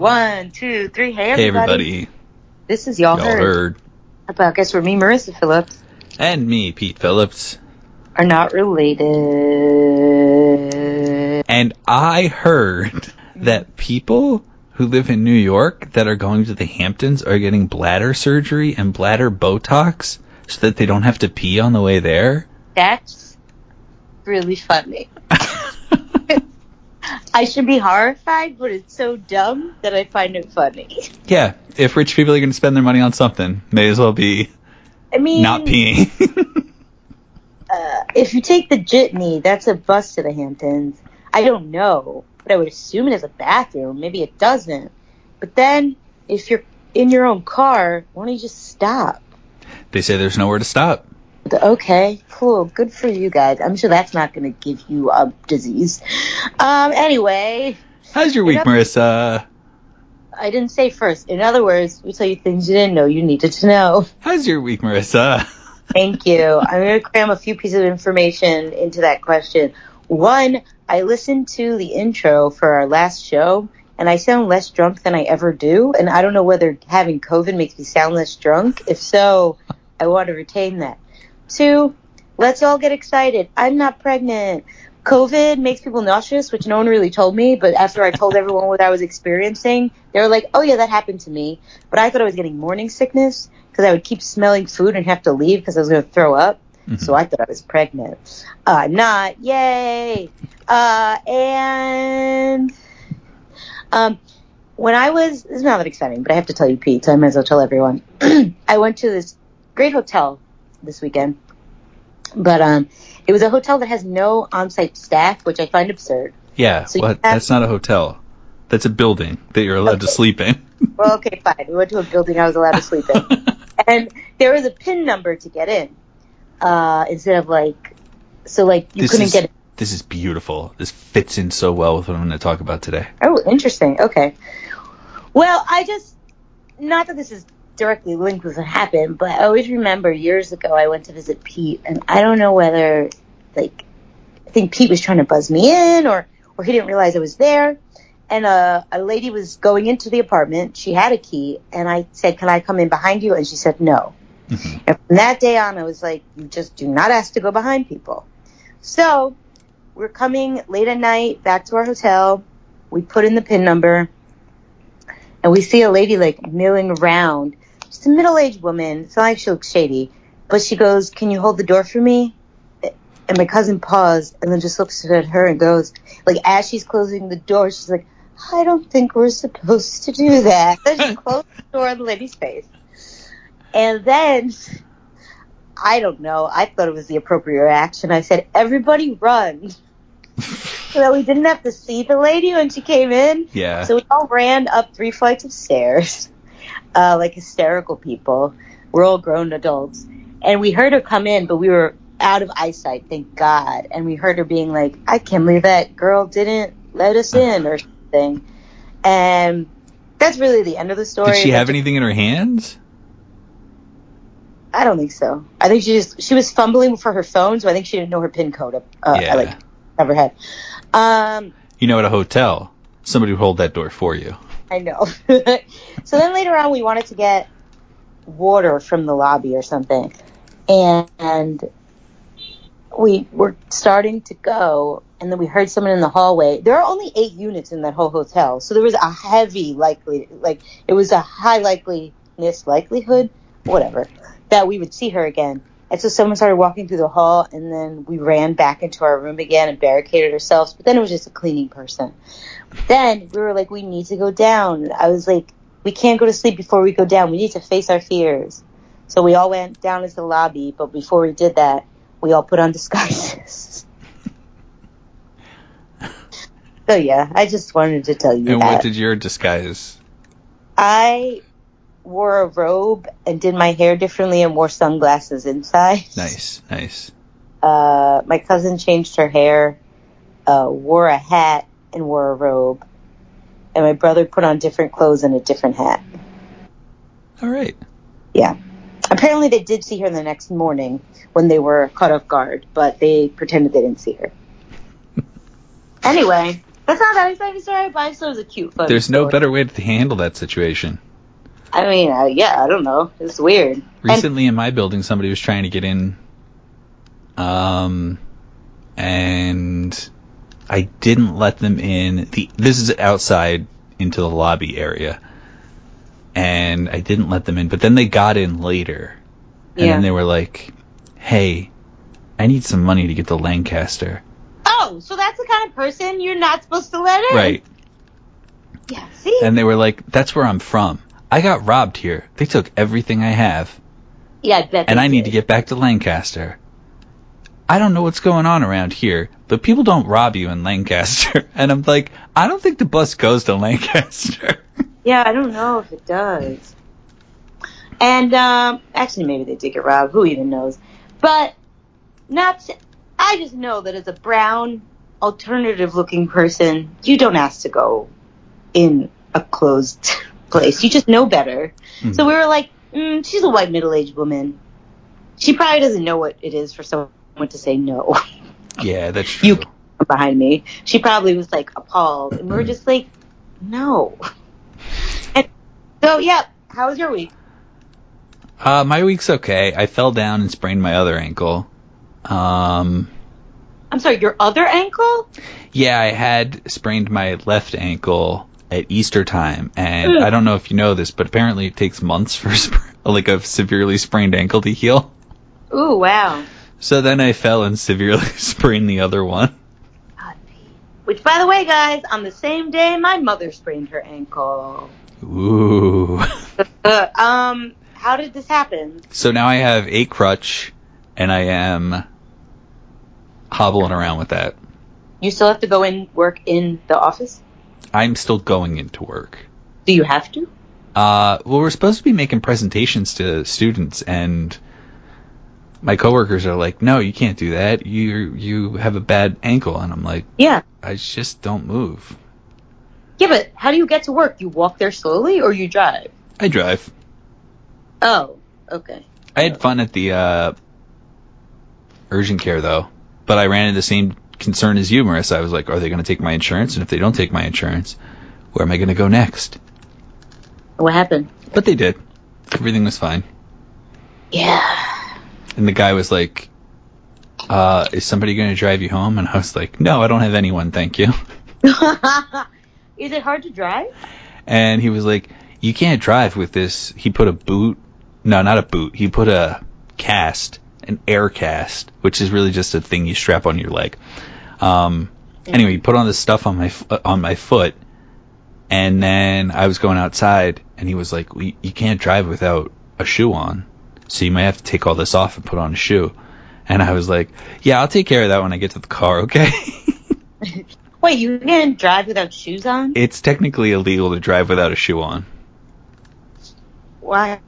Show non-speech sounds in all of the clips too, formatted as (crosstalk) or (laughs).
one, two, three. Hey, Hey everybody. everybody, This is Y'all, y'all Heard. heard. A podcast where me, Marissa Phillips, And me, Pete Phillips. are not related. And I heard that people who live in New York that are going to the Hamptons are getting bladder surgery and bladder Botox so that they don't have to pee on the way there. That's really funny. (laughs) I should be horrified, but it's so dumb that I find it funny. yeah, if rich people are going to spend their money on something, may as well be I mean, not peeing. (laughs) uh, if you take the jitney, that's a bus to the Hamptons. I don't know, but I would assume it has a bathroom. Maybe it doesn't. But then, if you're in your own car, why don't you just stop? they say there's nowhere to stop. Okay, cool. Good for you guys. I'm sure that's not going to give you a disease. Um, anyway, How's your week. Marissa? I didn't say first. In other words, we tell you things you didn't know you needed to know. How's your week, Marissa? (laughs) Thank you. I'm going to cram a few pieces of information into that question. One, I listened to the intro for our last show, and I sound less drunk than I ever do. And I don't know whether having COVID makes me sound less drunk. If so, I want to retain that. Two, let's all get excited. I'm not pregnant. COVID makes people nauseous, which no one really told me, but after I told everyone what I was experiencing, they were like, oh yeah, that happened to me. But I thought I was getting morning sickness because I would keep smelling food and have to leave because I was going to throw up. So I thought I was pregnant. Uh, I'm not. Yay. Uh, and, um, when I was, this is not that exciting, but I have to tell you, Pete, so I might as well tell everyone. (clears throat) I went to this great hotel this weekend, but, um, it was a hotel that has no on-site staff, which I find absurd. Yeah, So have- That's not a hotel. That's a building that you're allowed to sleep in. Well, okay, fine. We went to a building I was allowed to sleep in. (laughs) and there was a pin number to get in, uh, instead of like, so like you this couldn't is, get in. This is beautiful. This fits in so well with what I'm going to talk about today. Oh, interesting. Okay. Well, I just, not that this is directly linked with what happened, but I always remember years ago I went to visit Pete, and I don't know whether, like, I think Pete was trying to buzz me in, or, or he didn't realize I was there. And uh, a lady was going into the apartment. She had a key, and I said, "Can I come in behind you?" And she said, "No." Mhm. And from that day on, I was like, "You just do not ask to go behind people." So we're coming late at night back to our hotel. We put in the pin number, and we see a lady like milling around. Just a middle-aged woman. It's not like she looks shady, but she goes, "Can you hold the door for me?" And my cousin paused and then just looks at her and goes, like as she's closing the door, she's like, "I don't think we're supposed to do that." Then (laughs) she closed the door in the lady's face, and then I don't know. I thought it was the appropriate reaction. I said, "Everybody run." so that we didn't have to see the lady when she came in. Yeah. So we all ran up three flights of stairs, uh, like hysterical people. We're all grown adults. And we heard her come in, but we were out of eyesight, thank God. And we heard her being like, I can't believe that girl didn't let us in or something. And that's really the end of the story. Did she have anything in her hands? I don't think so. I think she just, she was fumbling for her phone, so I think she didn't know her pin code, uh, Yeah. like, ever had. Um, You know, at a hotel, somebody would hold that door for you. I know. (laughs) so then later on, we wanted to get water from the lobby or something, and we were starting to go, and then we heard someone in the hallway. There are only eight units in that whole hotel, so there was a heavy likely, like it was a high likeliness, likelihood, whatever, that we would see her again. And so someone started walking through the hall, and then we ran back into our room again and barricaded ourselves. But then it was just a cleaning person. Then we were like, we need to go down. I was like, we can't go to sleep before we go down. We need to face our fears. So we all went down into the lobby, but before we did that, we all put on (laughs) disguises. so yeah, I just wanted to tell you And that. what did your disguise? I wore a robe and did my hair differently and wore sunglasses inside. Nice, nice. Uh, my cousin changed her hair, uh, wore a hat and wore a robe. And my brother put on different clothes and a different hat. All right. Yeah. Apparently they did see her the next morning when they were caught off guard, but they pretended they didn't see her. (laughs) anyway, That's not that exciting story, but I thought it was a cute, There's no better way to handle that situation. I mean, uh, yeah, I don't know. It's weird. And- Recently in my building, somebody was trying to get in, um, and I didn't let them in. The this is outside into the lobby area, and I didn't let them in. But then they got in later, and Yeah. then they were like, "Hey, I need some money to get to Lancaster." oh, so that's the kind of person you're not supposed to let in. Right. Yeah. See. And they were like, "That's where I'm from. I got robbed here. They took everything I have." yeah, I bet. and I need to get back to Lancaster. I don't know what's going on around here, but people don't rob you in Lancaster. (laughs) And I'm like, I don't think the bus goes to (laughs) Lancaster. Yeah, I don't know if it does. And um, actually, maybe they did get robbed. Who even knows? But not. To, I just know that as a brown, alternative-looking person, you don't ask to go in a closed (laughs) place. You just know better. Mhm. So we were like, mm, she's a white middle-aged woman. She probably doesn't know what it is for someone to say no (laughs) yeah, that's true. You- behind me. She probably was like appalled, and we were just like, no. (sighs) And so, yeah. How was your week? Uh, my week's okay. I fell down and sprained my other ankle. Um, I'm sorry, your other ankle? yeah, I had sprained my left ankle at Easter time, and. I don't know if you know this, but apparently it takes months for sp- like a severely sprained ankle to heal. Ooh, wow. So then I fell and severely (laughs) sprained the other one. God, Which, by the way, guys, on the same day, my mother sprained her ankle. Ooh. (laughs) Uh, um, how did this happen? So now I have a crutch, and I am hobbling around with that. You still have to go and work in the office? I'm still going into work. Do you have to? Uh, well, we're supposed to be making presentations to students, and my coworkers are like, "No, you can't do that. You you have a bad ankle," and I'm like, Yeah. "I just don't move. Yeah, but how do you get to work? You walk there slowly or you drive? I drive." Oh, okay. I had fun at the uh, urgent care though, but I ran into the same concern is humorous. I was like, "Are they going to take my insurance? And if they don't take my insurance, where am I going to go next?" What happened? But they did. Everything was fine. Yeah. And the guy was like, uh, is somebody going to drive you home? And I was like, no, I don't have anyone, thank you. (laughs) Is it hard to drive? And he was like, you can't drive with this. He put a boot. No, not a boot. He put a cast, an air cast, which is really just a thing you strap on your leg. Um, anyway, he put on this stuff on my, uh, on my foot. And then I was going outside and he was like, well, you can't drive without a shoe on. So you might have to take all this off and put on a shoe. And I was like, yeah, I'll take care of that when I get to the car, okay? (laughs) Wait, you can't drive without shoes on? it's technically illegal to drive without a shoe on. Why?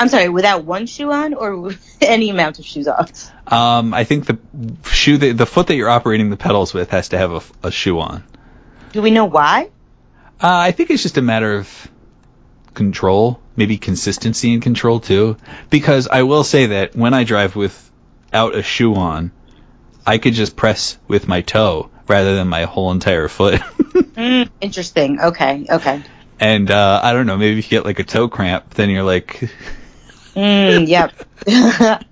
I'm sorry, without one shoe on or (laughs) any amount of shoes off? Um, I think the shoe, that, the foot that you're operating the pedals with has to have a shoe on. Do we know why? Uh, I think it's just a matter of control, maybe consistency and control too. Because I will say that when I drive without a shoe on, I could just press with my toe rather than my whole entire foot. (laughs) Mm, interesting. Okay, okay. And uh, I don't know, maybe if you get like a toe cramp, then you're like, (laughs) Mm, yep. (laughs)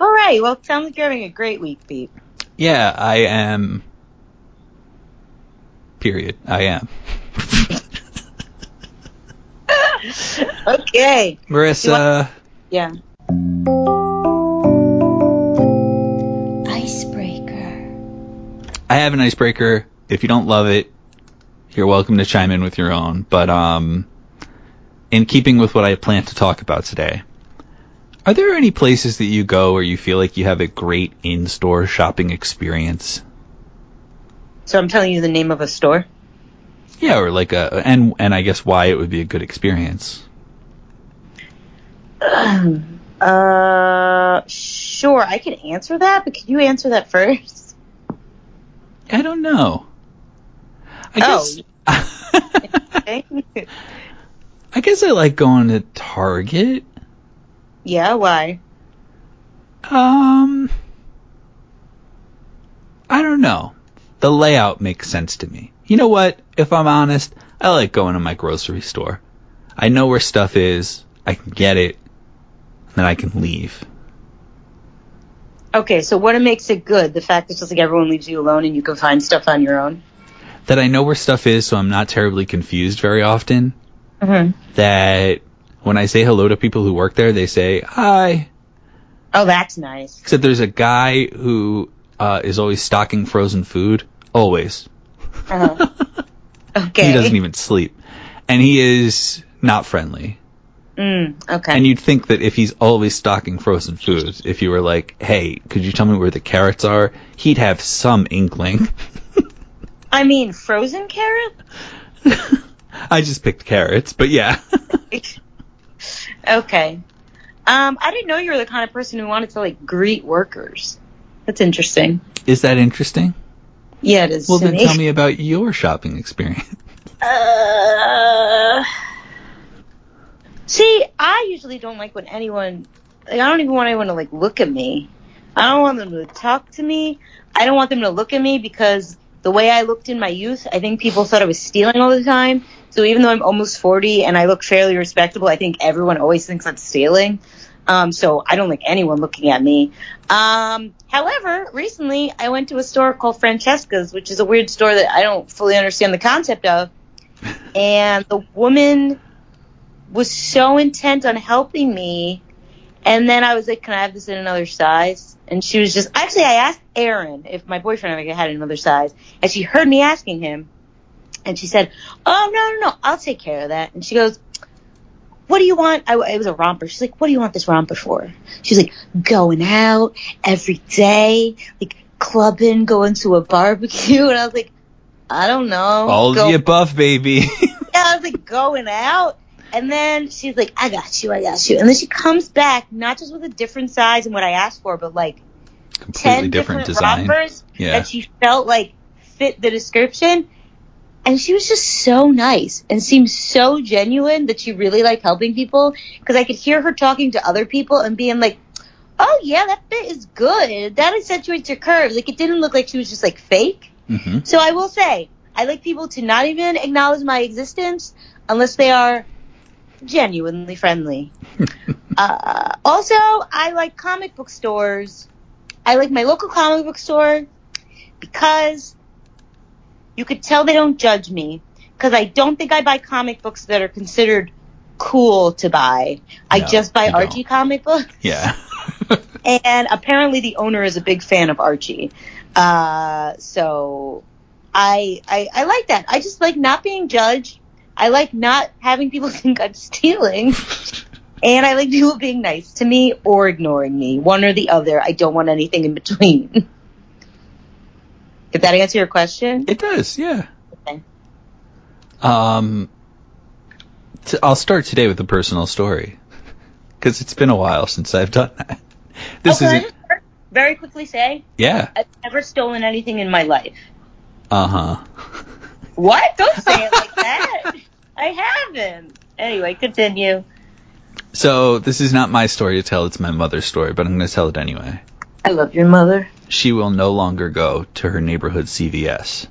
All right. Well, it sounds like you're having a great week, Pete. yeah, I am. Period. I am. (laughs) okay. Marissa, Yeah. Icebreaker. I have an icebreaker. If you don't love it, you're welcome to chime in with your own. But um, in keeping with what I plan to talk about today, are there any places that you go where you feel like you have a great in-store shopping experience? So I'm telling you the name of a store. Yeah, or like a and and I guess why it would be a good experience. (clears throat) uh, sure. I can answer that, but can you answer that first? I don't know. I Oh. guess. (laughs) I guess I like going to Target. yeah. Why? Um, I don't know. The layout makes sense to me. You know what? If I'm honest, I like going to my grocery store. I know where stuff is. I can get it. Then I can leave. Okay, so what makes it good? The fact that just like everyone leaves you alone and you can find stuff on your own. That I know where stuff is, so I'm not terribly confused very often. Mm-hmm. That when I say hello to people who work there, they say hi. Oh, that's nice. Except there's a guy who uh, is always stocking frozen food. Always. Uh-huh. (laughs) Okay. He doesn't even sleep. And he is not friendly. Mm, okay. And you'd think that if he's always stocking frozen foods, if you were like, hey, could you tell me where the carrots are? He'd have some inkling. (laughs) I mean, frozen carrot. (laughs) I just picked carrots, but yeah. (laughs) okay. Um, I didn't know you were the kind of person who wanted to like greet workers. That's interesting. Is that interesting? Yeah, it is. Well, then me. tell me about your shopping experience. (laughs) Uh, see, I usually don't like when anyone. Like, I don't even want anyone to like look at me. I don't want them to talk to me. I don't want them to look at me because the way I looked in my youth, I think people thought I was stealing all the time. So even though I'm almost 40 and I look fairly respectable, I think everyone always thinks I'm stealing. Um, so I don't like anyone looking at me. Um, however, recently I went to a store called Francesca's, which is a weird store that I don't fully understand the concept of. (laughs) And the woman was so intent on helping me. And then I was like, can I have this in another size? And she was just, actually I asked Aaron if my boyfriend had another size. And she heard me asking him. And she said, oh, no, no, no, I'll take care of that. And she goes, what do you want? I, it was a romper. She's like, what do you want this romper for? She's like, going out every day, like clubbing, going to a barbecue. (laughs) And I was like, I don't know. All of Go- the above, baby. (laughs) yeah, I was like going out. And then she's like, I got you, I got you. And then she comes back, not just with a different size and what I asked for, but like Completely 10 different, different, rompers Yeah. that she felt like fit the description. And she was just so nice and seemed so genuine that she really liked helping people. Because I could hear her talking to other people and being like, oh yeah, that fit is good. That accentuates your curves. Like it didn't look like she was just like fake. hmm So I will say, I like people to not even acknowledge my existence unless they are genuinely friendly. (laughs) uh, also, I like comic book stores. I like my local comic book store because you could tell they don't judge me because I don't think I buy comic books that are considered cool to buy. I just buy you don't. Archie comic books. Yeah. (laughs) (laughs) And apparently the owner is a big fan of Archie. Uh, so I, I, I like that. I just like not being judged. I like not having people (laughs) think I'm stealing. And I like people being nice to me or ignoring me. One or the other. I don't want anything in between. (laughs) Did that answer your question? it does, yeah. Okay. Um, t- I'll start today with a personal story (laughs) because it's been a while since I've done that. This is very quickly say yeah. I've never stolen anything in my life. Uh huh. What? Don't say it like that. I haven't. Anyway, continue. So this is not my story to tell; it's my mother's story, but I'm going to tell it anyway. I love your mother. She will no longer go to her neighborhood CVS.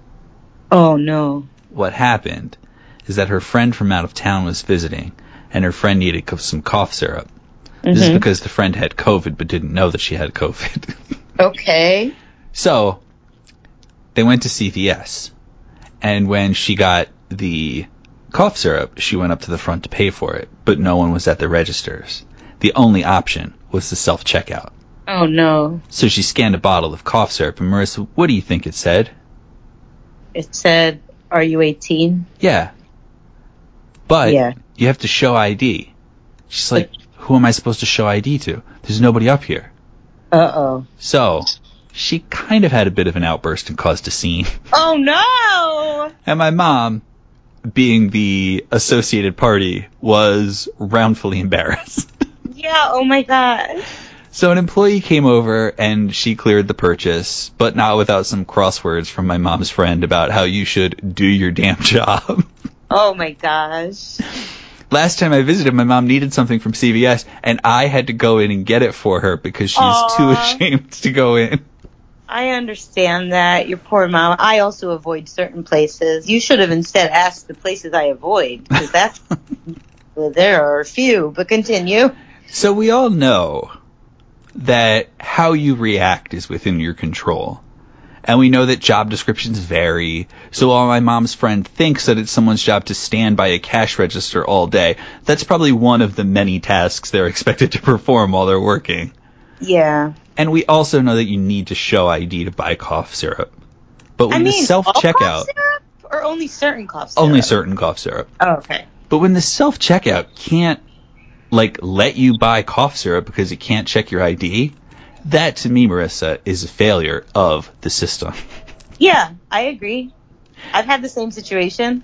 Oh no. What happened is that her friend from out of town was visiting, and her friend needed some cough syrup. This is Mhm. because the friend had COVID but didn't know that she had COVID. (laughs) Okay. So they went to CVS, and when she got the cough syrup, she went up to the front to pay for it, but no one was at the registers. The only option was the self checkout. Oh no. So she scanned a bottle of cough syrup, and Marissa, what do you think it said? It said, "Are you 18?" Yeah. But Yeah. you have to show ID. She's like, who am I supposed to show ID to? There's nobody up here. Uh oh. So she kind of had a bit of an outburst and caused a scene. Oh no. (laughs) And my mom, being the associated party, was roundfully embarrassed. (laughs) Yeah. Oh my god. so an employee came over and she cleared the purchase, but not without some crosswords from my mom's friend about how you should do your damn job. (laughs) Oh my gosh. Last time I visited, my mom needed something from CVS, and I had to go in and get it for her because she's Aw. too ashamed to go in. I understand that. Your poor mom. I also avoid certain places. You should have instead asked the places I avoid, because that's well, (laughs) there are a few. But continue. So we all know that how you react is within your control. And we know that job descriptions vary. So while my mom's friend thinks that it's someone's job to stand by a cash register all day, that's probably one of the many tasks they're (laughs) expected to perform while they're working. Yeah. And we also know that you need to show ID to buy cough syrup. But when I the self checkout or only certain cough syrup? only certain cough syrup. Oh, okay. But when the self checkout can't like let you buy cough syrup because it can't check your ID, that to me, Marissa, is a failure of the system. (laughs) Yeah, I agree. I've had the same situation.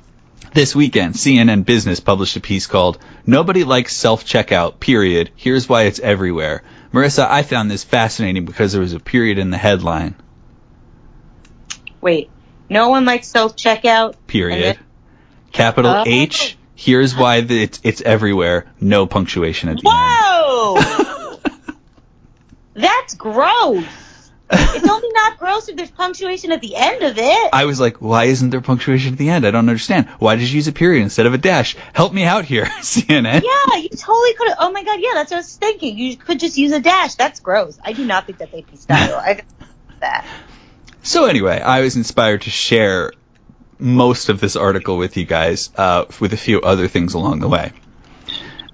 This weekend, CNN Business published a piece called Nobody Likes Self Checkout, period. Here's why it's everywhere. Marissa, I found this fascinating because there was a period in the headline. Wait, no one likes self checkout. Period. Capital Oh. H. Here's why the, it's, it's everywhere. No punctuation at the end. Whoa! (laughs) That's gross. It's only not gross if there's punctuation at the end of it. I was like, why isn't there punctuation at the end? I don't understand. Why did you use a period instead of a dash? Help me out here, (laughs) CNN. yeah, you totally could have. Oh my god, yeah, that's what I was thinking. You could just use a dash. That's gross. I do not think that that's AP style. I that. So anyway, I was inspired to share most of this article with you guys, uh, with a few other things along the way.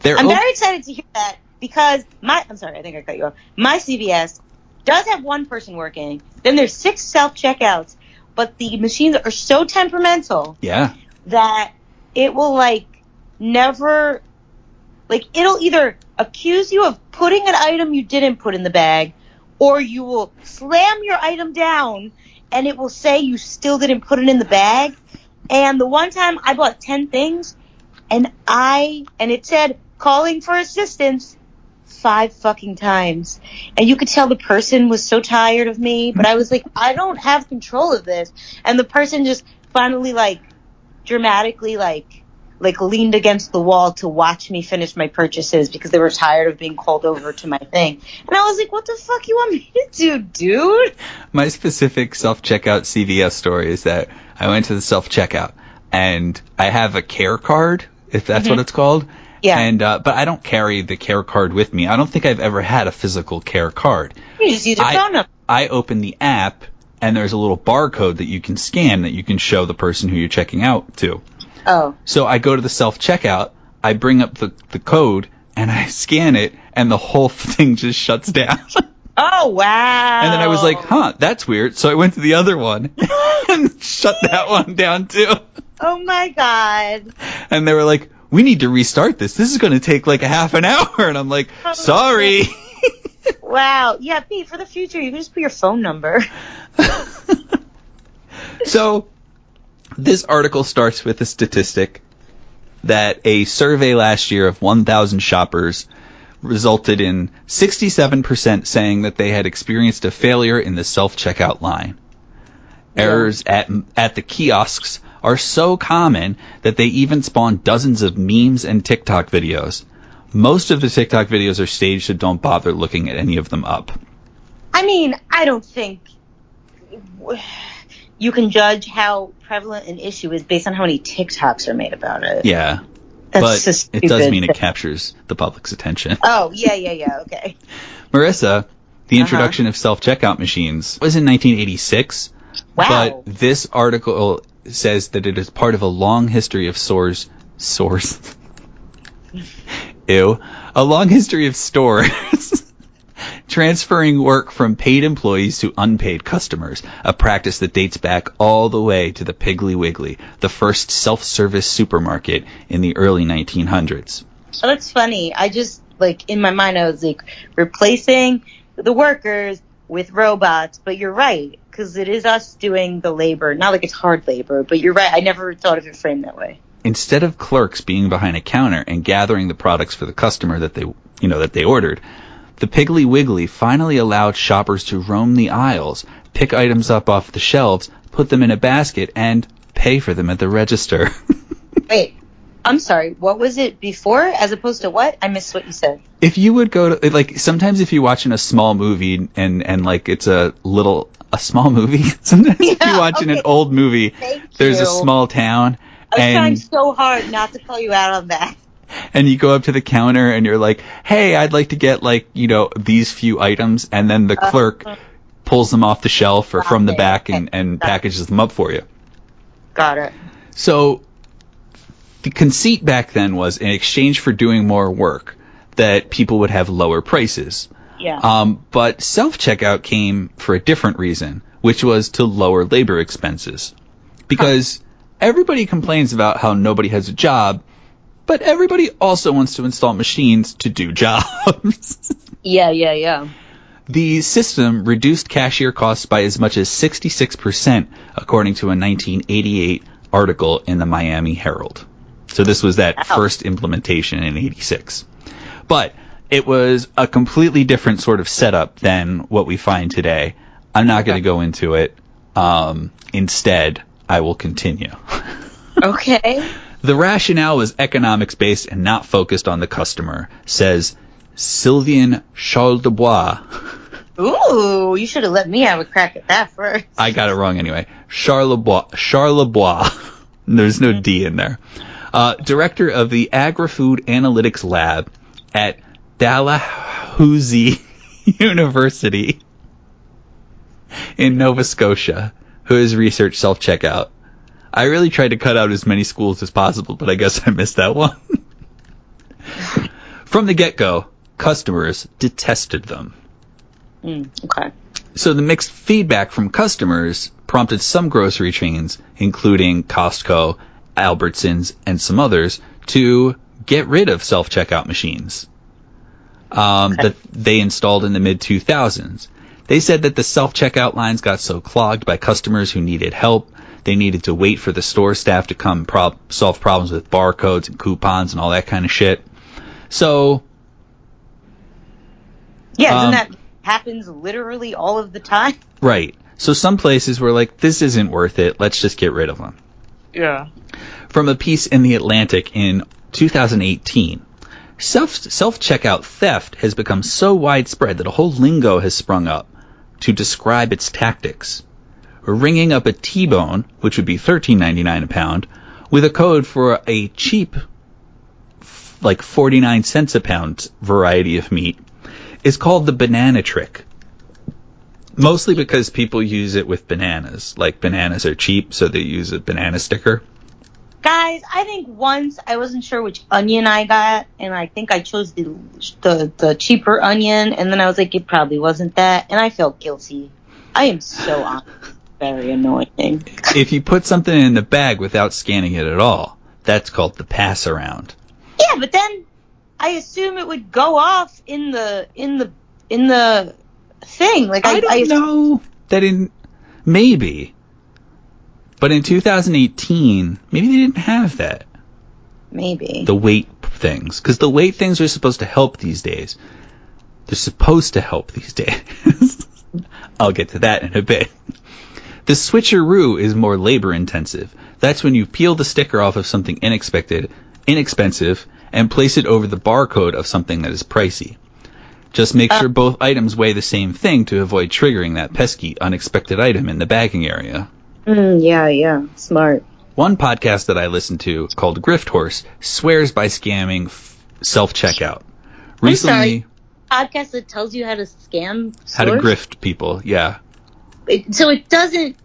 There I'm op- very excited to hear that because my I'm sorry, I think I cut you off. My CVS does have one person working. Then there's six self checkouts, but the machines are so temperamental yeah, that it will like never like it'll either accuse you of putting an item you didn't put in the bag or you will slam your item down and it will say you still didn't put it in the bag. And the one time I bought 10 things and I and it said calling for assistance five fucking times. And you could tell the person was so tired of me, but I was like, I don't have control of this. And the person just finally like dramatically like like leaned against the wall to watch me finish my purchases because they were tired of being called over to my thing. And I was like, what the fuck you want me to do, dude? my specific self checkout CVS story is that I went to the self checkout and I have a care card, if that's what mm-hmm. it's called. Yeah. And uh, but I don't carry the care card with me. I don't think I've ever had a physical care card. You just use your I- phone number. I open the app and there's a little barcode that you can scan that you can show the person who you're checking out to. Oh. So I go to the self checkout, I bring up the, the code, and I (laughs) scan it, and the whole (laughs) thing just shuts down. (laughs) Oh wow. and then I was like, huh, that's weird. So I went to the other one and shut that one down too. Oh my god. And they were like, we need to restart this. This is going to take like a half an (laughs) hour. And I'm like, sorry. (laughs) Wow. Yeah, Pete, for the future you can just put your phone number. (laughs) So, this article starts with a statistic that a survey last year of 1,000 shoppers resulted in 67% saying that they had experienced a failure in the self-checkout line. Errors at at the kiosks are so common that they even spawn dozens of memes and TikTok videos. Most of the TikTok videos are staged, so don't bother looking at any of them up. I mean, I don't think you can judge how prevalent an issue is based on how many TikToks are made about it. Yeah, That's but just it does mean it captures the public's attention. (laughs) Oh, yeah, yeah, yeah, okay. Marissa, the Uh-huh. introduction of self-checkout machines was in 1986, Wow. but this article says that it is part of a long history of stores, stores, ew, a long history of stores. (laughs) Transferring work from paid employees to unpaid customers, a practice that dates back all the way to the Piggly Wiggly, the first self-service supermarket in the early 1900s. Oh, that's funny. I just, like, in my mind, I was like, replacing the workers with robots, but you're right, because it is us doing the labor. Not like it's hard labor, but you're right. I never thought of it framed that way. instead of clerks being behind a counter and gathering the products for the customer that they, you know, that they ordered, the Piggly Wiggly finally allowed shoppers to roam the aisles, pick items up off the shelves, put them in a basket, and pay for them at the register. (laughs) Wait, I'm sorry. What was it before as opposed to what? I missed what you said. if you would go to like sometimes if you're watching a small movie and and like it's a little a small movie (laughs) sometimes if you're watching an old movie Thank there's a small town I was trying so hard not to call you out on that. and you go up to the counter and you're like hey i'd like to get like you know these few items and then the clerk pulls them off the shelf or from the Uh-huh. back and, and Got it. packages them up for you Got it. So the conceit back then was in exchange for doing more work that people would have lower prices. Yeah. Um, but self checkout came for a different reason, which was to lower labor expenses. Because everybody complains about how nobody has a job, but everybody also wants to install machines to do (laughs) jobs. yeah, yeah, yeah. The system reduced cashier costs by as much as 66%, according to a 1988 article in the Miami Herald. So this was that Wow. first implementation in 86. But it was a completely different sort of setup than what we find today. I'm not going to go into it. Um, instead, I will continue. (laughs) Okay. The rationale was economics based and not focused on the customer, says Sylvain Charles de Bois. Ooh, you should have let me have a crack at that first. I got it wrong anyway. Charlebois. Charlebois. (laughs) There's no D in there. Uh, director of the Agri-Food Analytics Lab at Dalhousie (laughs) University in Nova Scotia, who has researched self-checkout. I really tried to cut out as many schools as possible, but I guess I missed that one. (laughs) From the get-go, customers detested them. Mm, okay. So the mixed feedback from customers prompted some grocery chains, including Costco, Albertsons, and some others, to get rid of self-checkout machines um, Okay. that they installed in the mid 2000s. They said that the self-checkout lines got so clogged by customers who needed help, they needed to wait for the store staff to come prob- solve problems with barcodes and coupons and all that kind of shit. So Yeah, Um, isn't that happens literally all of the time? (laughs) Right. So some places were like, this isn't worth it. Let's just get rid of them. Yeah. From a piece in the Atlantic in 2018, self checkout theft has become so widespread that a whole lingo has sprung up to describe its tactics. Ringing up a T-bone, which would be $13.99 a pound, with a code for a cheap, like 49 cents a pound variety of meat, is called the banana trick. Mostly because people use it with bananas. Like bananas are cheap, so they use a banana sticker. Guys, I think once I wasn't sure which onion I got, and I think I chose the the, the cheaper onion, and then I was like, it probably wasn't that, and I felt guilty. I am so (laughs) honest. Very annoying. if you put something in the bag without scanning it at all, that's called the pass around. Yeah, but then I assume it would go off in the in the in the thing. Like I, I don't know that in maybe, but in 2018, maybe they didn't have that maybe. the weight things because the weight things are supposed to help these days. They're supposed to help these days. (laughs) I'll get to that in a bit. The switcheroo is more labor intensive. That's when you peel the sticker off of something unexpected, inexpensive, and place it over the barcode of something that is pricey. Just make Uh. sure both items weigh the same thing to avoid triggering that pesky, unexpected item in the bagging area. Mm, yeah, yeah, smart. One podcast that I listen to called Grift Horse swears by scamming f- self checkout. Recently. Podcast that tells you how to scam. how to grift people. Yeah. It, so it doesn't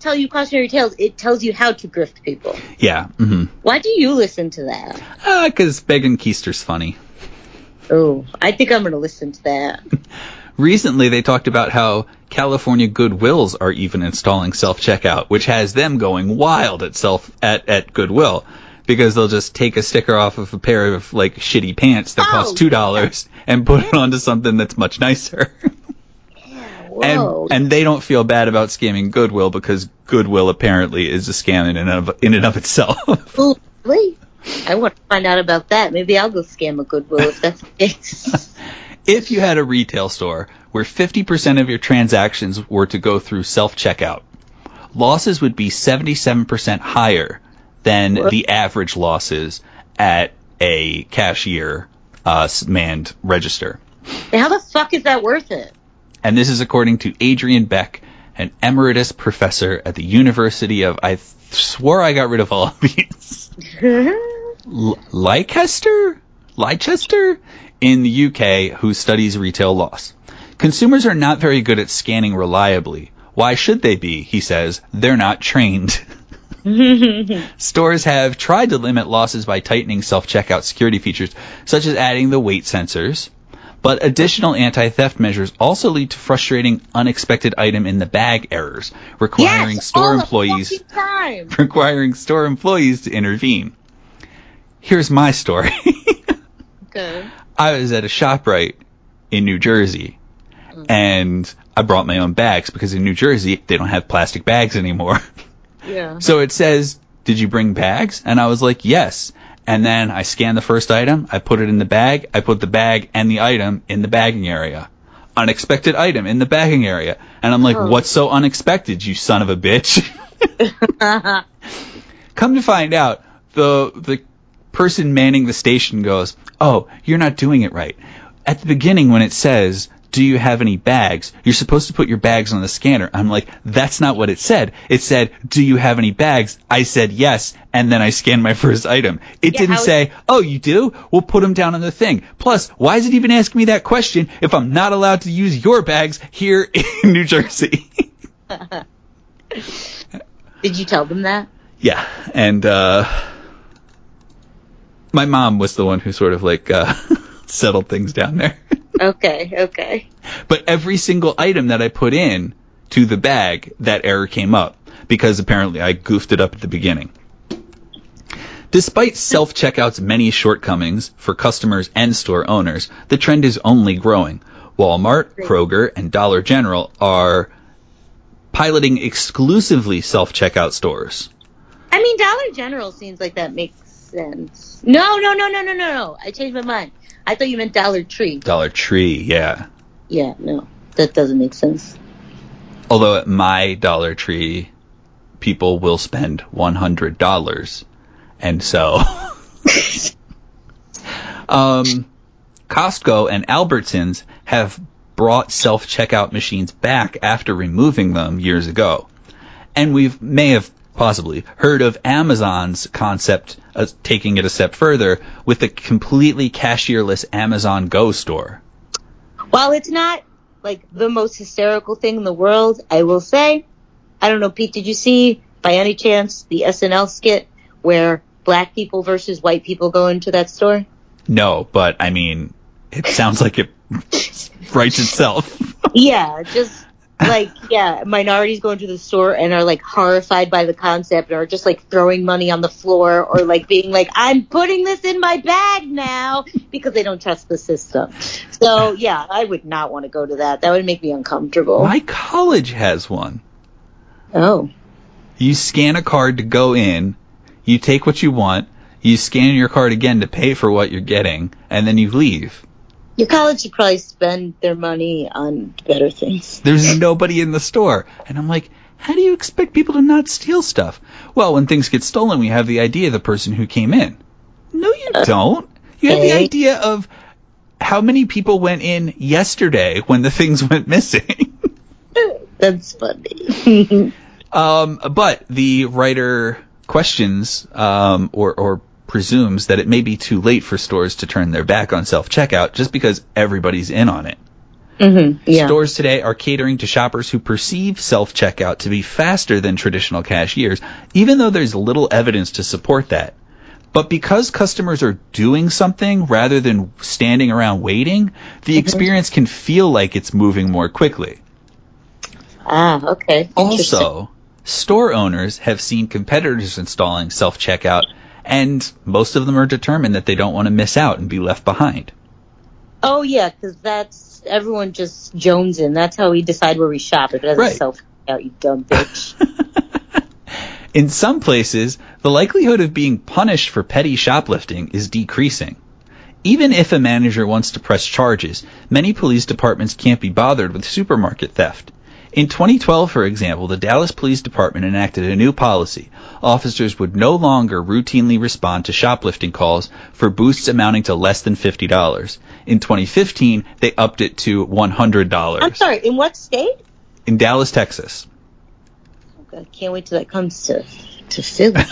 tell you cautionary tales. It tells you how to grift people. Yeah. hmm Why do you listen to that? Because Megan Koester's funny. Oh, I think I'm going to listen to that. (laughs) Recently, they talked about how California Goodwills are even installing self checkout, which has them going wild at self at, at Goodwill because they'll just take a sticker off of a pair of like shitty pants that Oh, cost two dollars and put it onto something that's much nicer. Yeah, and and they don't feel bad about scamming Goodwill because Goodwill apparently is a scam in and of in and of itself. Ooh, really? (laughs) I want to find out about that. Maybe I'll go scam a Goodwill if that's the case. (laughs) if you had a retail store where 50% of your transactions were to go through self checkout, losses would be 77% higher than What? the average losses at a cashier uh, manned register. How the fuck is that worth it? And this is according to Adrian Beck, an emeritus professor at the University of, I swore I got rid of all (laughs) of these. (laughs) L- Leicester? Leicester? In the UK, who studies retail loss. Consumers are not very good at scanning reliably. Why should they be? He says. They're not trained. (laughs) (laughs) Stores have tried to limit losses by tightening self-checkout security features, such as adding the weight sensors. But additional anti-theft measures also lead to frustrating unexpected item in the bag errors, requiring yes, store employees (laughs) requiring store employees to intervene. Here's my story. Okay. I was at a ShopRite in New Jersey, mm. and I brought my own bags because in New Jersey they don't have plastic bags anymore. (laughs) Yeah. So it says, "Did you bring bags?" And I was like, "Yes." And then I scanned the first item, I put it in the bag, I put the bag and the item in the bagging area. Unexpected item in the bagging area. And I'm like, Oh. "What's so unexpected, you son of a bitch?" (laughs) (laughs) Come to find out, the the person manning the station goes, "Oh, you're not doing it right." At the beginning when it says, "Do you have any bags?" You're supposed to put your bags on the scanner. I'm like, "That's not what it said. It said, "Do you have any bags?" I said, "Yes." And then I scanned my (laughs) first item. It Yeah, didn't how- say, "Oh, you do? We'll put them down on the thing." Plus, why is it even asking me that question if I'm not allowed to use your bags here (laughs) in New Jersey? (laughs) Did you tell them that? Yeah, and uh, my mom was the one who sort of like uh, (laughs) settled things down there. Okay. Okay. but every single item that I put in to the bag, that error came up because apparently I goofed it up at the beginning. Despite self checkout's many shortcomings for customers and store owners, the trend is only growing. Walmart, Kroger, and Dollar General are piloting exclusively self checkout stores. I mean, Dollar General seems like that makes sense. No, no, no, no, no, no, no. I changed my mind. I thought you meant Dollar Tree. Dollar Tree, yeah. Yeah, no, that doesn't make sense. Although at my Dollar Tree, people will spend $100. And so, (laughs) um, Costco and Albertsons have brought self-checkout machines back after removing them years ago. And we may have possibly heard of Amazon's concept of taking it a step further with the completely cashierless Amazon Go store. While it's not like the most hysterical thing in the world, I will say, I don't know, Pete, did you see by any chance the SNL skit where black people versus white people go into that store? No, but I mean, it sounds like it writes itself. (laughs) Yeah, just like yeah, minorities go into the store and are like horrified by the concept, or just like throwing money on the floor, or like being like, "I'm putting this in my bag now," because they don't trust the system. So yeah, I would not want to go to that. That would make me uncomfortable. My college has one. Oh, You scan a card to go in, you take what you want, you scan your card again to pay for what you're getting, and then you leave. Your college should probably spend their money on better things. There's nobody in the store. And I'm like, how do you expect people to not steal stuff? Well, when things get stolen, we have the idea of the person who came in. No, you don't. You have the idea of how many people went in yesterday when the things (laughs) went missing. (laughs) That's funny. (laughs) Um, but the writer questions um, or, or presumes that it may be too late for stores to turn their back on self checkout just because everybody's in on it. hmm Yeah. Stores today are catering to shoppers who perceive self checkout to be faster than traditional cashiers, even though there's little evidence to support that. But because customers are doing something rather than standing around waiting, the experience can feel like it's moving more quickly. Ah, okay. Also, store owners have seen competitors installing self checkout, and most of them are determined that they don't want to miss out and be left behind. Oh yeah, because that's everyone just jones in. That's how we decide where we shop. If it doesn't Right. self out, you dumb bitch. (laughs) In some places, the likelihood of being punished for petty shoplifting is decreasing. Even if a manager wants to press charges, many police departments can't be bothered with supermarket theft. In 2012, for example, the Dallas Police Department enacted a new policy. Officers would no longer routinely respond to shoplifting calls for boosts amounting to less than $50. In 2015, they upped it to $100. I'm sorry, in what state? In Dallas, Texas. I can't wait till that comes to to Philly.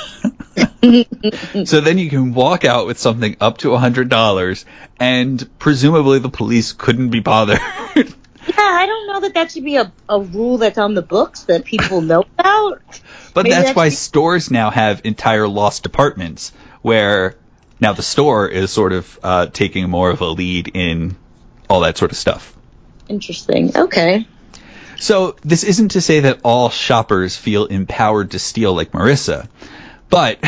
(laughs) so then you can walk out with something up to $100 and presumably the police couldn't be bothered. Yeah, I don't know that that should be a, a rule that's on the books that people know (laughs) about. But Maybe that's that why be- stores now have entire lost departments where now the store is sort of uh, taking more of a lead in all that sort of stuff. Interesting. Okay. So this isn't to say that all shoppers feel empowered to steal like Marissa, but.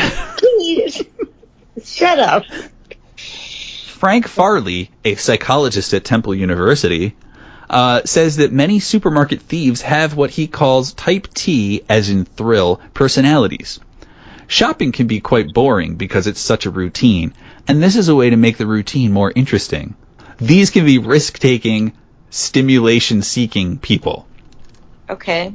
Shut up. Frank Farley, a psychologist at Temple University, uh, says that many supermarket thieves have what he calls type T, as in thrill, personalities. Shopping can be quite boring because it's such a routine, and this is a way to make the routine more interesting. These can be risk-taking, stimulation-seeking people. Okay.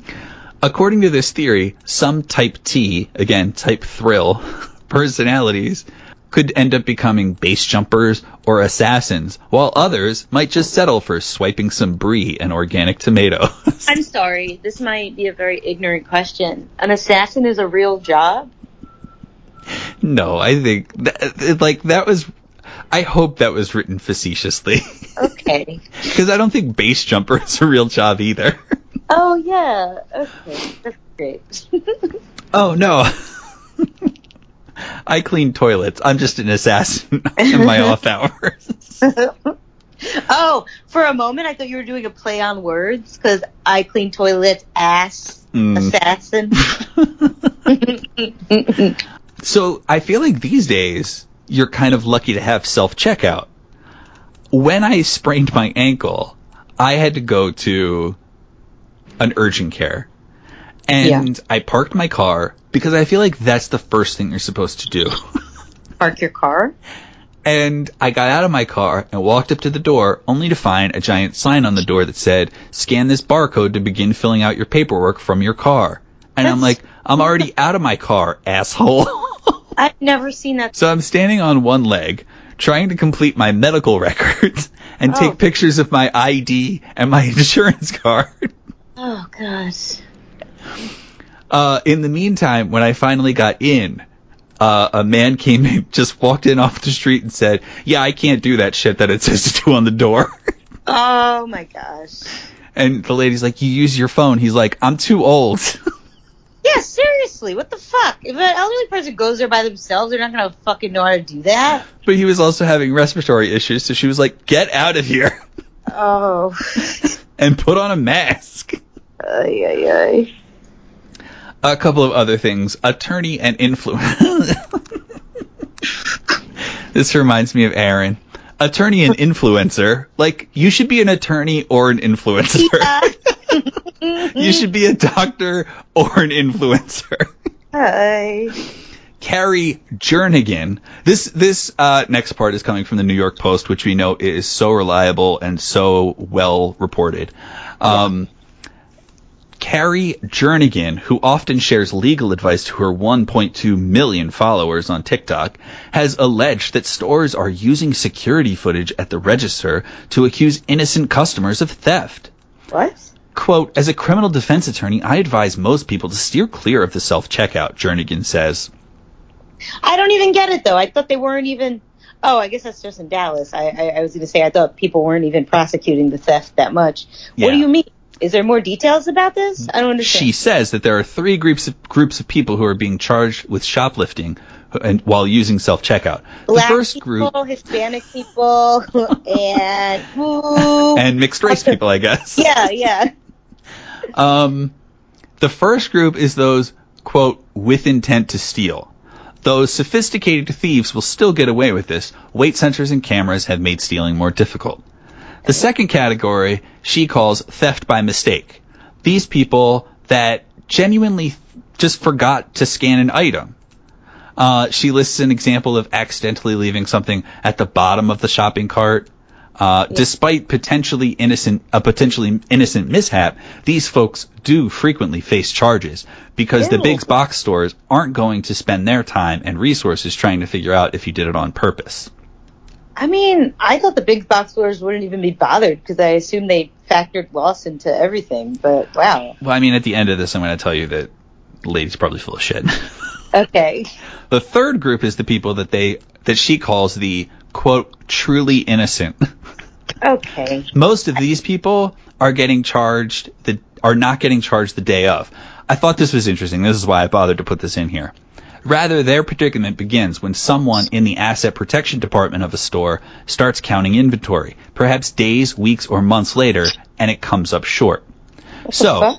According to this theory, some type T, again, type thrill, (laughs) personalities could end up becoming base jumpers or assassins, while others might just settle for swiping some brie and organic tomatoes. (laughs) I'm sorry. This might be a very ignorant question. An assassin is a real job? no, I think that, like that was. I hope that was written facetiously (laughs) Okay. because I don't think base jumper is a real job either. oh, yeah. Okay. That's great. (laughs) Oh no. I clean toilets. I'm just an assassin (laughs) in my off (laughs) hours. oh, for a moment I thought you were doing a play on words because I clean toilets, ass, Mm. assassin. (laughs) So I feel like these days you're kind of lucky to have self checkout. When I sprained my ankle, I had to go to an urgent care. And I parked my car because I feel like that's the first thing you're supposed to do. (laughs) Park your car? and I got out of my car and walked up to the door only to find a giant sign on the door that said, scan this barcode to begin filling out your paperwork from your car. And I'm like, I'm already out of my car, asshole. (laughs) I've never seen that. So I'm standing on one leg, trying to complete my medical (laughs) records and Oh. take pictures of my ID and my insurance card. Oh, gosh. Uh, in the meantime, when I finally got in, uh, a man came in, (laughs) just walked in off the street and said, "Yeah, I can't do that shit that it says to do on the door." (laughs) Oh, my gosh. and the lady's like, "You use your phone." He's like, "I'm too old." (laughs) Yeah, seriously, what the fuck? If an elderly person goes there by themselves, they're not gonna fucking know how to do that. but he was also having respiratory issues, so she was like, "Get out of here Oh, and put on a mask." ay, ay, ay. A couple of other things. Attorney and influencer. (laughs) this reminds me of Aaron. Attorney and influencer. Like, you should be an attorney or an influencer. (laughs) you should be a doctor or an influencer. Hi. Carrie Jernigan. This this uh, next part is coming from the New York Post, which we know is so reliable and so well reported. Um, Carrie Jernigan, who often shares legal advice to her 1.2 million followers on TikTok, has alleged that stores are using security footage at the register to accuse innocent customers of theft. What? Quote, as a criminal defense attorney, I advise most people to steer clear of the self-checkout, Jernigan says. I don't even get it though. I thought they weren't even. Oh, I guess that's just in Dallas. I, I, I was gonna say I thought people weren't even prosecuting the theft that much. Yeah. What do you mean? Is there more details about this? I don't understand. She says that there are three groups of groups of people who are being charged with shoplifting and while using self-checkout. The Black first people, group Hispanic people, (laughs) and who? and mixed race people, I guess. (laughs) yeah, yeah. Um, the first group is those, quote, with intent to steal. Those sophisticated thieves will still get away with this. Weight sensors and cameras have made stealing more difficult. The second category she calls theft by mistake. These people that genuinely just forgot to scan an item. Uh, she lists an example of accidentally leaving something at the bottom of the shopping cart, Uh, Despite potentially innocent, a potentially innocent mishap, these folks do frequently face charges because the big box stores aren't going to spend their time and resources trying to figure out if you did it on purpose. I mean, I thought the big box stores wouldn't even be bothered because I assume they factored loss into everything. But wow. Well, I mean, at the end of this, I'm going to tell you that lady's probably full of shit. (laughs) Okay. the third group is the people that they that she calls the quote truly innocent. (laughs) Okay. Most of these people are getting charged the are not getting charged the day of. I thought this was interesting. This is why I bothered to put this in here. Rather, their predicament begins when someone in the asset protection department of a store starts counting inventory, perhaps days, weeks, or months later, and it comes up short. So,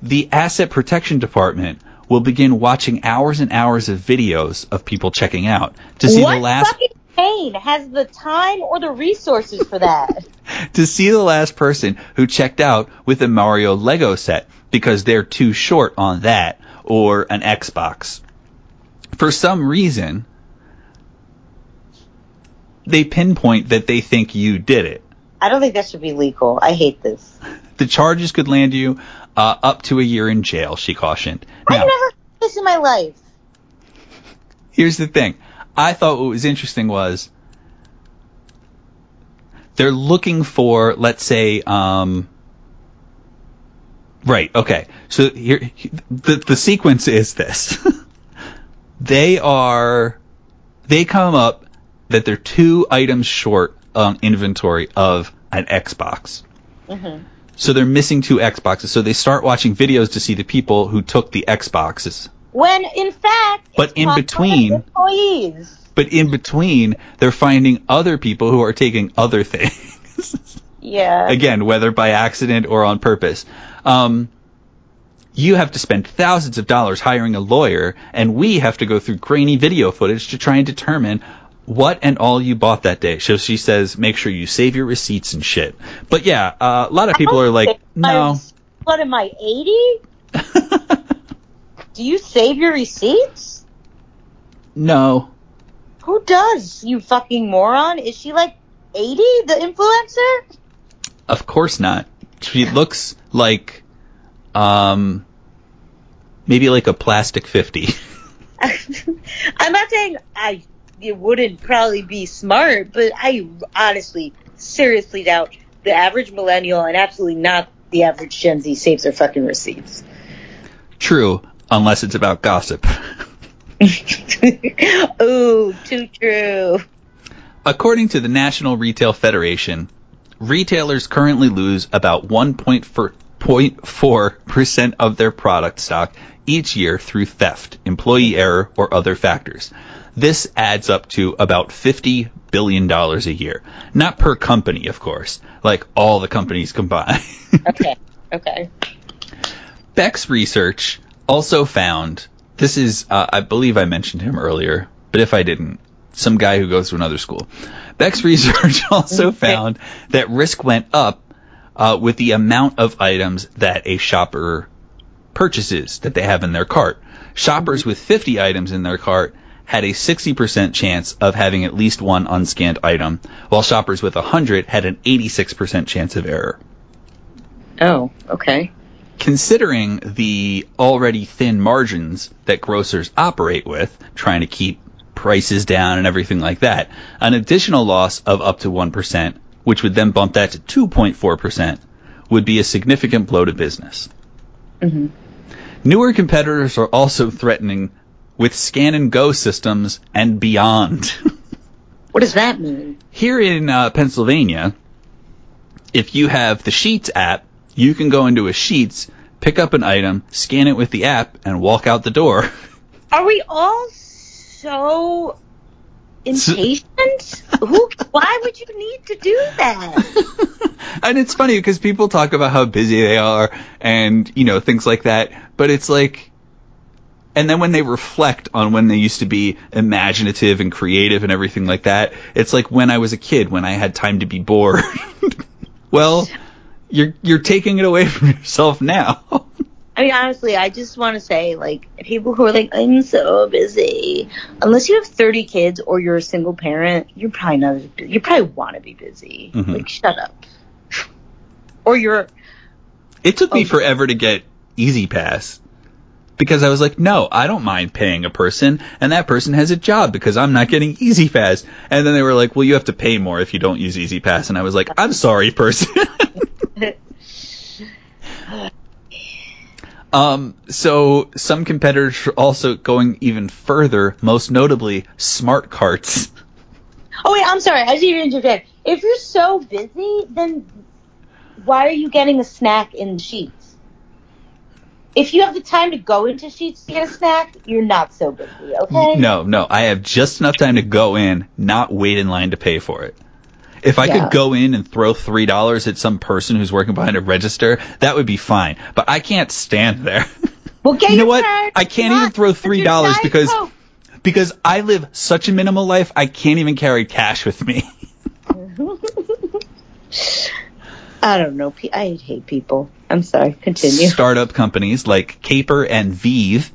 the asset protection department will begin watching hours and hours of videos of people checking out to see what the last fucking pain has the time or the resources for that? (laughs) to see the last person who checked out with a Mario Lego set because they're too short on that or an Xbox. For some reason, they pinpoint that they think you did it. I don't think that should be legal. I hate this. The charges could land you uh, up to a year in jail, she cautioned. I've never this in my life. here's the thing. I thought what was interesting was they're looking for, let's say, um, right, okay. So here, the, the sequence is this. (laughs) they are, they come up that they're two items short on inventory of an Xbox. Mm-hmm. So they're missing two Xboxes. So they start watching videos to see the people who took the Xboxes. When in fact, But in between- employees. But in between, they're finding other people who are taking other things. (laughs) Yeah. Again, whether by accident or on purpose. Um, you have to spend thousands of dollars hiring a lawyer, and we have to go through grainy video footage to try and determine what and all you bought that day. So she says, make sure you save your receipts and shit. But yeah, uh, a lot of people are like, no. What am I, 80? (laughs) Do you save your receipts? no. Who does, you fucking moron? Is she like 80, the influencer? Of course not. She looks like, um, maybe like a plastic 50. (laughs) (laughs) I'm not saying I it wouldn't probably be smart, but I honestly, seriously doubt the average millennial and absolutely not the average Gen Z saves their fucking receipts. True, unless it's about gossip. (laughs) Ooh, too true. According to the National Retail Federation, retailers currently lose about 1.4% of their product stock each year through theft, employee error, or other factors. This adds up to about $50 billion a year. Not per company, of course, like all the companies combined. (laughs) Okay, okay. Beck's research also found this is, uh, I believe I mentioned him earlier, but if I didn't, some guy who goes to another school. Beck's research (laughs) also found that risk went up uh, with the amount of items that a shopper purchases that they have in their cart. Shoppers with 50 items in their cart had a 60% chance of having at least one unscanned item, while shoppers with 100 had an 86% chance of error. Oh, okay. considering the already thin margins that grocers operate with, trying to keep prices down and everything like that, an additional loss of up to 1%, which would then bump that to 2.4%, would be a significant blow to business. Mhm. Newer competitors are also threatening with scan and go systems and beyond. (laughs) What does that mean? Here in uh, Pennsylvania, if you have the Sheetz app, you can go into a Sheetz, pick up an item, scan it with the app, and walk out the door. (laughs) Are we all so impatient? Who? Why would you need to do that? (laughs) and it's funny because people talk about how busy they are and, you know, things like that, but it's like, and then when they reflect on when they used to be imaginative and creative and everything like that, it's like when I was a kid, when I had time to be bored. (laughs) well, you're, you're taking it away from yourself now. (laughs) I mean, honestly, I just want to say, like, people who are like, I'm so busy. Unless you have 30 kids or you're a single parent, you're probably not. You probably want to be busy. Mhm. Like, shut up. or you're. It took me Okay. forever to get E-ZPass because I was like, no, I don't mind paying a person, and that person has a job because I'm not getting E-ZPass. And then they were like, well, you have to pay more if you don't use E-ZPass, and I was like, I'm sorry, person. (laughs) (laughs) (laughs) um, so some competitors are also going even further, most notably smart carts. Oh wait, I'm sorry. I need to interject. If you're so busy, then why are you getting a snack in Sheetz? If you have the time to go into Sheetz to get a snack, you're not so busy. Okay. No, no, I have just enough time to go in, not wait in line to pay for it. If I Yeah. could go in and throw three dollars at some person who's working behind a register, that would be fine. But I can't stand there. (laughs) Well, get You know what? card. I can't even throw $3 because- Coke. because I live such a minimal life, I can't even carry cash with me. (laughs) I don't know. I hate people. I'm sorry. Continue. Startup companies like Caper and Veeve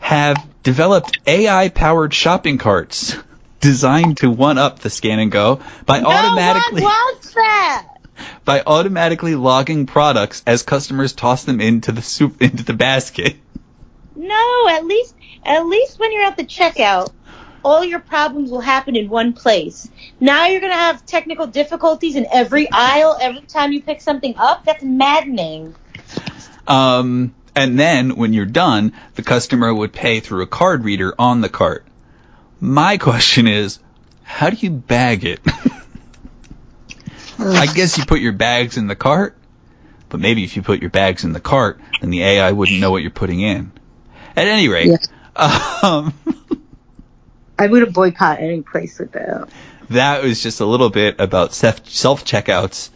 have developed AI-powered shopping carts (laughs) designed to one up the scan and go by automatically No that. by automatically logging products as customers toss them into the soup into the basket. No, at least at least when you're at the checkout, all your problems will happen in one place. Now you're gonna have technical difficulties in every aisle every time you pick something up. That's maddening. Um, and then when you're done, the customer would pay through a card reader on the cart. My question is, how do you bag it? I guess you put your bags in the cart, but maybe if you put your bags in the cart, then the AI wouldn't know what you're putting in. At any rate, um, (laughs) I would gonna boycott any place with that. that was just a little bit about self checkouts,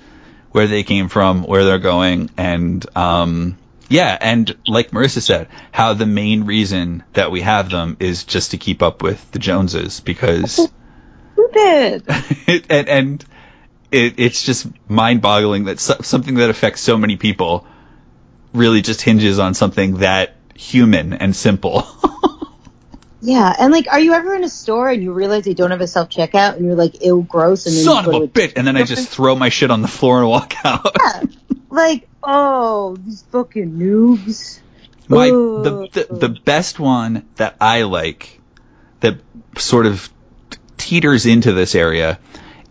where they came from, where they're going, and um, yeah, and like Marissa said, how the main reason that we have them is just to keep up with the Joneses because Stupid. (laughs) it, and, and it, it's just mind-boggling that so, something that affects so many people really just hinges on something that human and simple. (laughs) Yeah, and like, are you ever in a store and you realize they don't have a self checkout and you're like, ew, gross, and then Son of a bitch! And then I just (laughs) throw my shit on the floor and walk out. Yeah. Like, oh, these fucking noobs. My the, the the best one that I like that sort of teeters into this area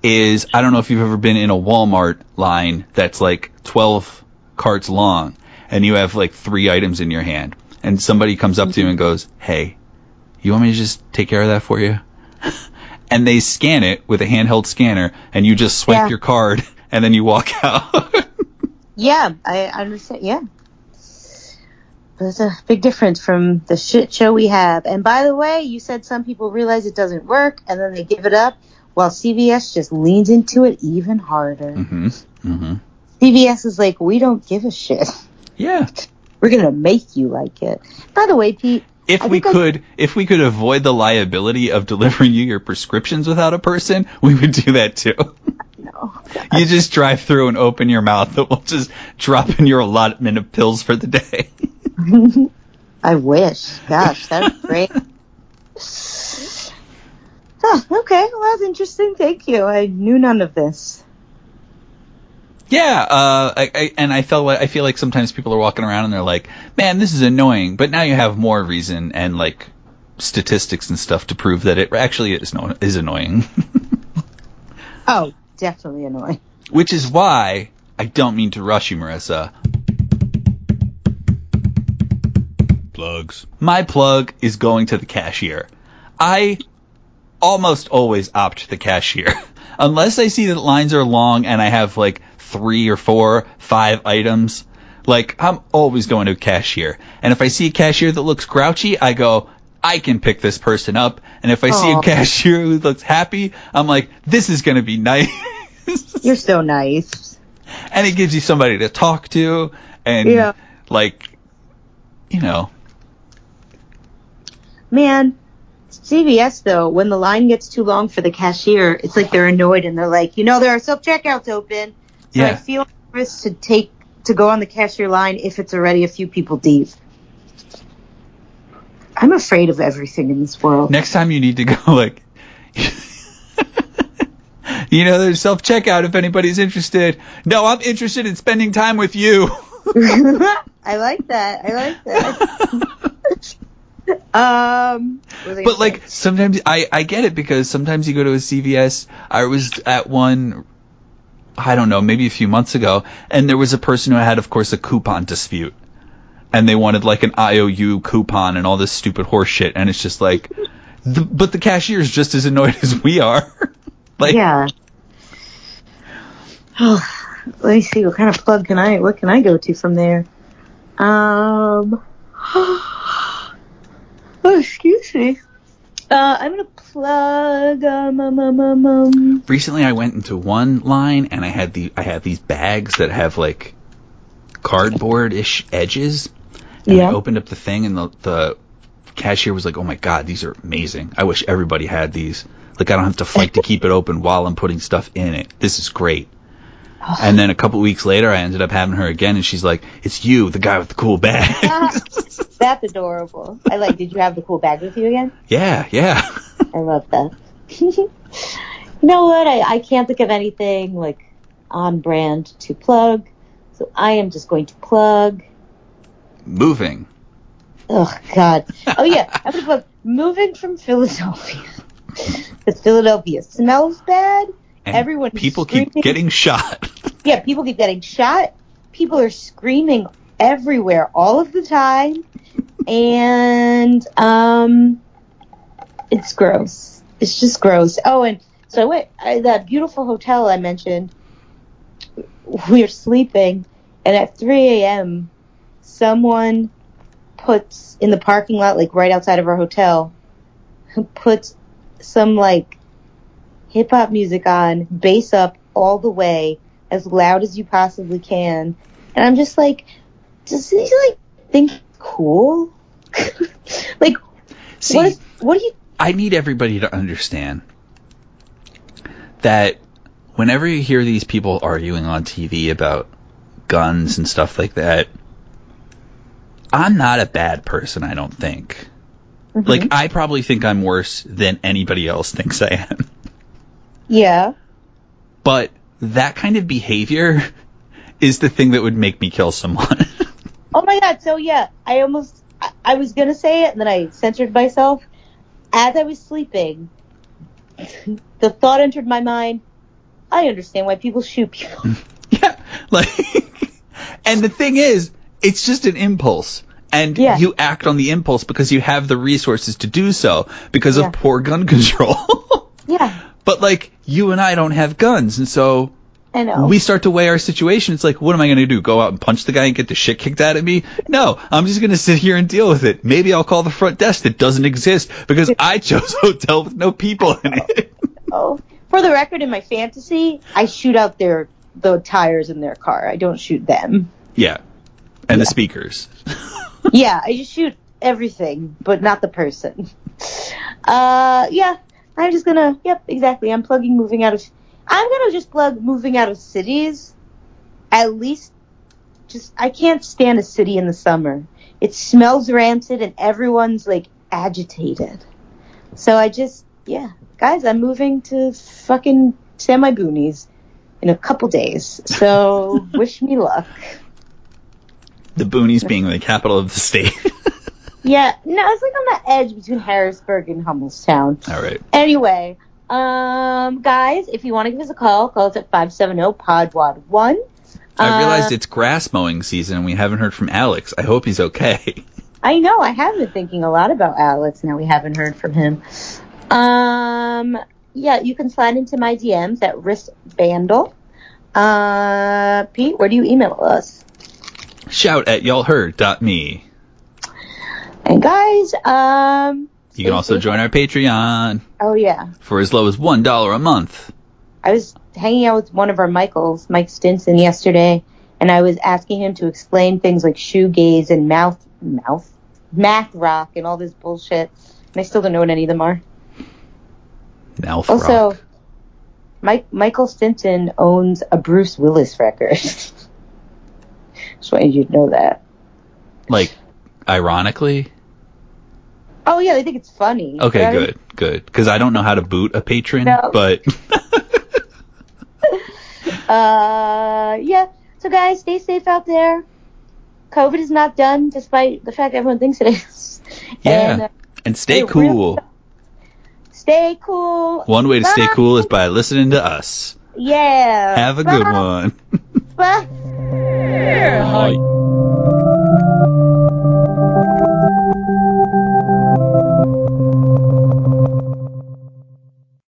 is I don't know if you've ever been in a Walmart line that's like 12 carts long and you have like three items in your hand and somebody comes up to you and goes, "Hey, you want me to just take care of that for you?" (laughs) And they scan it with a handheld scanner and you just swipe Yeah. your card (laughs) and then you walk (laughs) out. Yeah, I understand. Yeah. There's a big difference from the shit show we have. And by the way, you said some people realize it doesn't work and then they give it up, while CVS just leans into it even harder. mhm. Mhm. CVS is like, we don't give a shit. Yeah. (laughs) We're gonna make you like it. By the way, Pete, if I we think I- could if we could avoid the liability of delivering you your prescriptions without a person, we would do that too. (laughs) no. you just drive through and open your mouth and we'll just drop in your allotment of pills for the day. (laughs) I wish. Gosh, that'd great. Huh, okay, well that's interesting. Thank you. I knew none of this. yeah, uh, I, I, and I felt like, I feel like sometimes people are walking around and they're like, "Man, this is annoying," but now you have more reason and like statistics and stuff to prove that it actually is no, is annoying. (laughs) Oh, definitely annoying. Which is why I don't mean to rush you, Marissa. Plugs. My plug is going to the cashier. I almost always opt the cashier. (laughs) Unless I see that lines are long and I have like three or four, five items, like I'm always going to a cashier. And if I see a cashier that looks grouchy, I go, I can pick this person up. And if I see a cashier who looks happy, I'm like, this is going to be nice. (laughs) You're so nice. and it gives you somebody to talk to and Yeah. like you know Man, CVS though, when the line gets too long for the cashier, it's like they're annoyed and they're like, you know, there are self checkouts open. So I Yeah. feel nervous to take to go on the cashier line if it's already a few people deep. I'm afraid of everything in this world. Next time you need to go (laughs) like You know, there's self checkout if anybody's interested. No, I'm interested in spending time with you. (laughs) I like that. I like that. (laughs) um, I But like say? sometimes I I get it because sometimes you go to a CVS. I was at one I don't know, maybe a few months ago, and there was a person who had of course a coupon dispute. And they wanted like an IOU coupon and all this stupid horse shit and it's just like the, but the cashier's just as annoyed (laughs) as we are. (laughs) like yeah. Oh, Let me see. What kind of plug can I? What can I go to from there? Um. (gasps) Oh, excuse me. Uh, I'm gonna plug. Um, um, um, um, um. recently I went into one line and I had the I had these bags that have like cardboard ish edges. And Yeah. I opened up the thing and the the cashier was like, "Oh my god, these are amazing. I wish everybody had these. Like I don't have to fight to keep it open while I'm putting stuff in it. This is great." And then a couple weeks later, I ended up having her again, and she's like, "It's you, the guy with the cool bag." That's adorable. I like. Did you have the cool bag with you again? yeah, yeah. I love that. (laughs) you know what? I, I can't think of anything like on brand to plug, so I am just going to plug. Moving. Oh God. Oh yeah, I'm gonna moving from Philadelphia. Because Philadelphia smells bad. And Everyone people keep getting shot. (laughs) Yeah, people keep getting shot. People are screaming everywhere all of the time, and um, it's gross. It's just gross. Oh, and so I went I, that beautiful hotel I mentioned. We were sleeping, and at 3 a.m., someone puts in the parking lot, like right outside of our hotel, puts some like hip hop music on, bass up all the way, as loud as you possibly can. And I'm just like, does he like think it's cool? (laughs) like, See, what is, what do you, I need everybody to understand that whenever you hear these people arguing on TV about guns and stuff like that, I'm not a bad person, I don't think. Mm-hmm. Like, I probably think I'm worse than anybody else thinks I am. yeah, But that kind of behavior is the thing that would make me kill someone. (laughs) Oh my god, so yeah, I almost I, I was gonna say it and then I censored myself. As I was sleeping, (laughs) the thought entered my mind, I understand why people shoot people. (laughs) Yeah, like, and the thing is, it's just an impulse. And Yeah. you act on the impulse because you have the resources to do so because Yeah. of poor gun (laughs) control. yeah, but like, you and I don't have guns, and so I know. we start to weigh our situation. It's like, what am I going to do? Go out and punch the guy and get the shit kicked out of me? No, I'm just going to sit here and deal with it. Maybe I'll call the front desk that doesn't exist because I chose a hotel with no people in it. (laughs) oh, for the record, in my fantasy, I shoot out their the tires in their car. I don't shoot them. yeah. And the speakers. (laughs) yeah, I just shoot everything, but not the person. Uh, yeah, I'm just gonna, yep, exactly. I'm plugging moving out of, I'm gonna just plug moving out of cities. At least, just, I can't stand a city in the summer. It smells rancid and everyone's like agitated. So I just, yeah, guys, I'm moving to fucking semi boonies in a couple days. So (laughs) wish me luck. The boonies being the capital of the state. (laughs) Yeah, no, it's like on the edge between Harrisburg and Hummelstown. All right. Anyway, um, guys, if you want to give us a call, call us at 570-PODWAD1. I realized Uh, it's grass mowing season and we haven't heard from Alex. I hope he's okay. (laughs) I know, I have been thinking a lot about Alex now we haven't heard from him. Um, yeah, you can slide into my DMs at wristbandle. Uh, Pete, where do you email us? Shout at y'allheard.me. And guys, um, You can also join our Patreon oh yeah, for as low as $1 a month. I was hanging out with one of our Michaels, Mike Stinson, yesterday, and I was asking him to explain things like shoegaze and mouth, mouth, math rock and all this bullshit. And I still don't know what any of them are. Mouth Also, rock. Mike, Michael Stinson owns a Bruce Willis record. (laughs) Just wanted you to know that. Like, ironically. Oh yeah, they think it's funny. Okay, Right? good, good. Because I don't know how to boot a patron, No. but (laughs) (laughs) Uh, yeah. So guys, stay safe out there. COVID is not done, despite the fact everyone thinks it is. yeah. And, uh, and stay cool. stay cool. One way to stay cool is by listening to us. Yeah. Have a good Bye. (laughs) 喂。